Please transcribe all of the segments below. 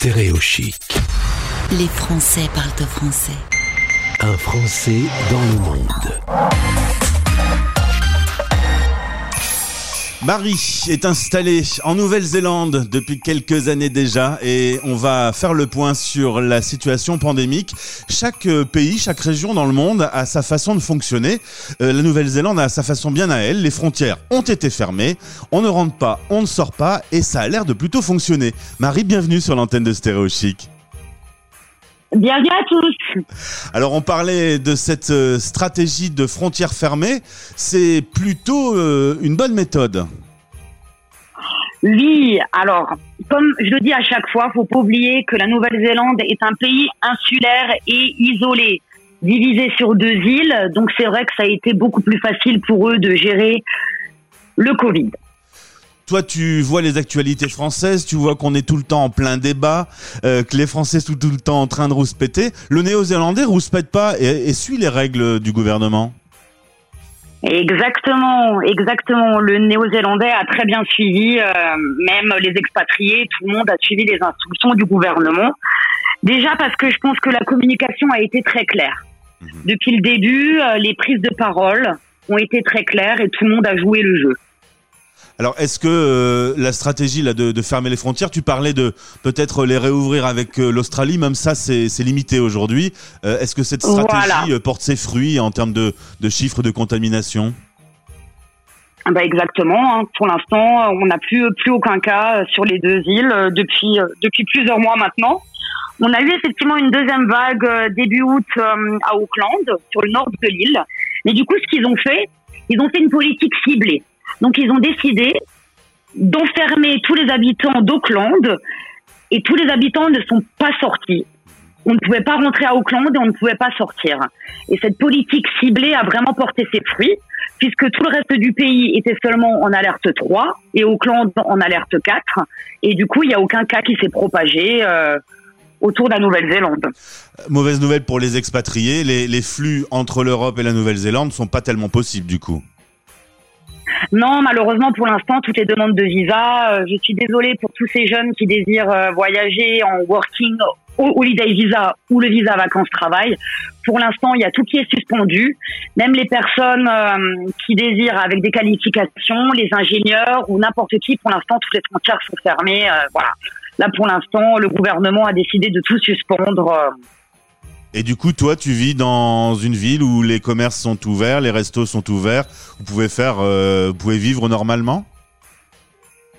Stéréochic. Les Français parlent français. Un Français dans le monde. Marie est installée en Nouvelle-Zélande depuis quelques années déjà et on va faire le point sur la situation pandémique. Chaque euh, pays, chaque région dans le monde a sa façon de fonctionner. Euh, la Nouvelle-Zélande a sa façon bien à elle. Les frontières ont été fermées. On ne rentre pas, on ne sort pas et ça a l'air de plutôt fonctionner. Marie, bienvenue sur l'antenne de Stéréo Chic. Bienvenue à tous. Alors on parlait de cette euh, stratégie de frontières fermées, c'est plutôt euh, une bonne méthode. Oui, alors, comme je le dis à chaque fois, faut pas oublier que la Nouvelle-Zélande est un pays insulaire et isolé, divisé sur deux îles, donc c'est vrai que ça a été beaucoup plus facile pour eux de gérer le Covid. Toi, tu vois les actualités françaises, tu vois qu'on est tout le temps en plein débat, euh, que les Français sont tout le temps en train de rouspéter. Le Néo-Zélandais rouspète pas et, et suit les règles du gouvernement. Exactement, exactement. Le Néo-Zélandais a très bien suivi, euh, même les expatriés, tout le monde a suivi les instructions du gouvernement. Déjà parce que je pense que la communication a été très claire. Depuis le début, euh, les prises de parole ont été très claires et tout le monde a joué le jeu. Alors, est-ce que euh, la stratégie là de, de fermer les frontières, tu parlais de peut-être les réouvrir avec euh, l'Australie, même ça c'est limité aujourd'hui. Euh, est-ce que cette stratégie Voilà. porte ses fruits en termes de, de chiffres de contamination? Ah Bah exactement. hein. Pour l'instant, on n'a plus plus aucun cas sur les deux îles depuis depuis plusieurs mois maintenant. On a eu effectivement une deuxième vague début août à Auckland, sur le nord de l'île. Mais du coup, ce qu'ils ont fait, ils ont fait une politique ciblée. Donc, ils ont décidé d'enfermer tous les habitants d'Auckland et tous les habitants ne sont pas sortis. On ne pouvait pas rentrer à Auckland et on ne pouvait pas sortir. Et cette politique ciblée a vraiment porté ses fruits puisque tout le reste du pays était seulement en alerte 3 et Auckland en alerte 4. Et du coup, il n'y a aucun cas qui s'est propagé euh, autour de la Nouvelle-Zélande. Mauvaise nouvelle pour les expatriés, les, flux entre l'Europe et la Nouvelle-Zélande sont pas tellement possibles du coup. Non, malheureusement, pour l'instant, toutes les demandes de visa, euh, je suis désolée pour tous ces jeunes qui désirent euh, voyager en working holiday visa ou le visa vacances-travail. Pour l'instant, il y a tout qui est suspendu. Même les personnes euh, qui désirent avec des qualifications, les ingénieurs ou n'importe qui, pour l'instant, toutes les frontières sont fermées. voilà. Là, pour l'instant, le gouvernement a décidé de tout suspendre. Et du coup, toi, tu vis dans une ville où les commerces sont ouverts, les restos sont ouverts, vous pouvez faire, euh, vous pouvez vivre normalement?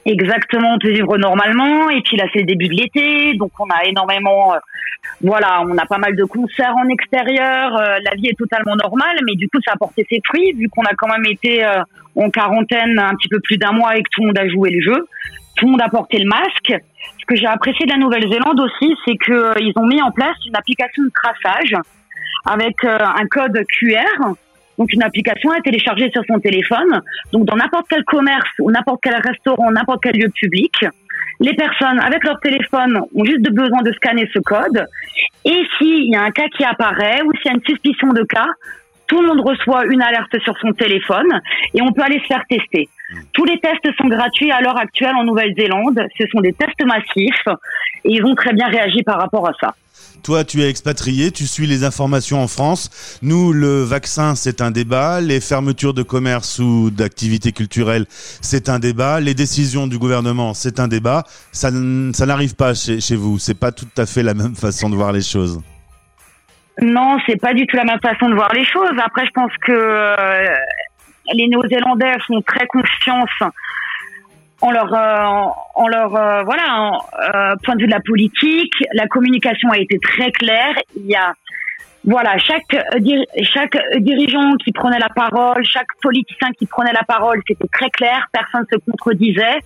Exactement, on peut vivre normalement. Et puis là, c'est le début de l'été, donc on a énormément, euh, voilà, on a pas mal de concerts en extérieur. euh, la vie est totalement normale, mais du coup, ça a porté ses fruits vu qu'on a quand même été en quarantaine un petit peu plus d'un mois et que tout le monde a joué le jeu. Tout le monde a porté le masque. Ce que j'ai apprécié de la Nouvelle-Zélande aussi, c'est que euh, ont mis en place une application de traçage avec euh, un code QR. Donc une application à télécharger sur son téléphone. Donc dans n'importe quel commerce ou n'importe quel restaurant, n'importe quel lieu public, les personnes avec leur téléphone ont juste besoin de scanner ce code. Et s'il y a un cas qui apparaît ou s'il y a une suspicion de cas, tout le monde reçoit une alerte sur son téléphone et on peut aller se faire tester. Tous les tests sont gratuits à l'heure actuelle en Nouvelle-Zélande. Ce sont des tests massifs et ils ont très bien réagi par rapport à ça. Toi, tu es expatrié, tu suis les informations en France. Nous, le vaccin, c'est un débat. Les fermetures de commerce ou d'activités culturelles, c'est un débat. Les décisions du gouvernement, c'est un débat. Ça, ça n'arrive pas chez, chez vous. C'est pas tout à fait la même façon de voir les choses. Non, c'est pas du tout la même façon de voir les choses. Après, je pense que euh, les Néo-Zélandais font très confiance en leur, euh, en leur, euh, voilà, euh, point de vue de la politique. La communication a été très claire. Il y a, voilà, chaque chaque dirigeant qui prenait la parole, chaque politicien qui prenait la parole, c'était très clair. Personne se contredisait.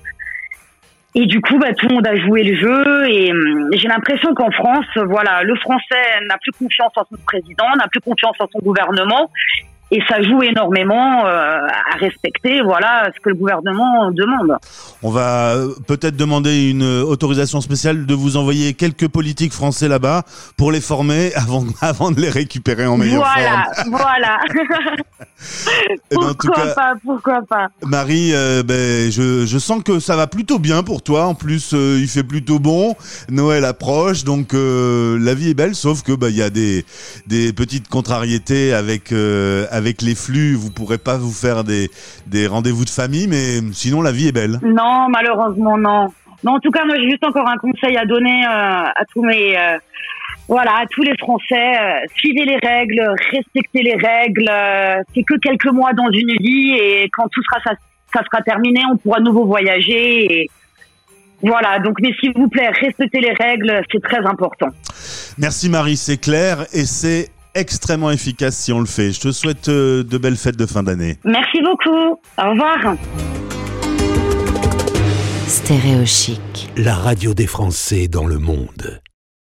Et du coup, bah, tout le monde a joué le jeu. Et hum, j'ai l'impression qu'en France, voilà, le Français n'a plus confiance en son président, n'a plus confiance en son gouvernement. Et ça joue énormément euh, à respecter voilà ce que le gouvernement demande. On va euh, peut-être demander une autorisation spéciale de vous envoyer quelques politiques français là-bas pour les former avant avant de les récupérer en meilleure voilà, forme. Voilà, Eh ben, pourquoi cas, pas, pourquoi pas. Marie, euh, ben, je, je sens que ça va plutôt bien pour toi. En plus, euh, il fait plutôt bon. Noël approche, donc euh, la vie est belle. Sauf que bah, il y a des des petites contrariétés avec euh, avec les flux. Vous pourrez pas vous faire des des rendez-vous de famille, mais sinon la vie est belle. Non, malheureusement non. Non, en tout cas, moi j'ai juste encore un conseil à donner euh, à tous mes euh, voilà, à tous les Français, euh, suivez les règles, respectez les règles. c'est que quelques mois dans une vie et quand tout sera ça, ça sera terminé, on pourra à nouveau voyager. Et voilà, donc mais s'il vous plaît, respectez les règles, c'est très important. Merci Marie, c'est clair et c'est extrêmement efficace si on le fait. Je te souhaite euh, de belles fêtes de fin d'année. Merci beaucoup. Au revoir. Stéréo chic. La radio des Français dans le monde.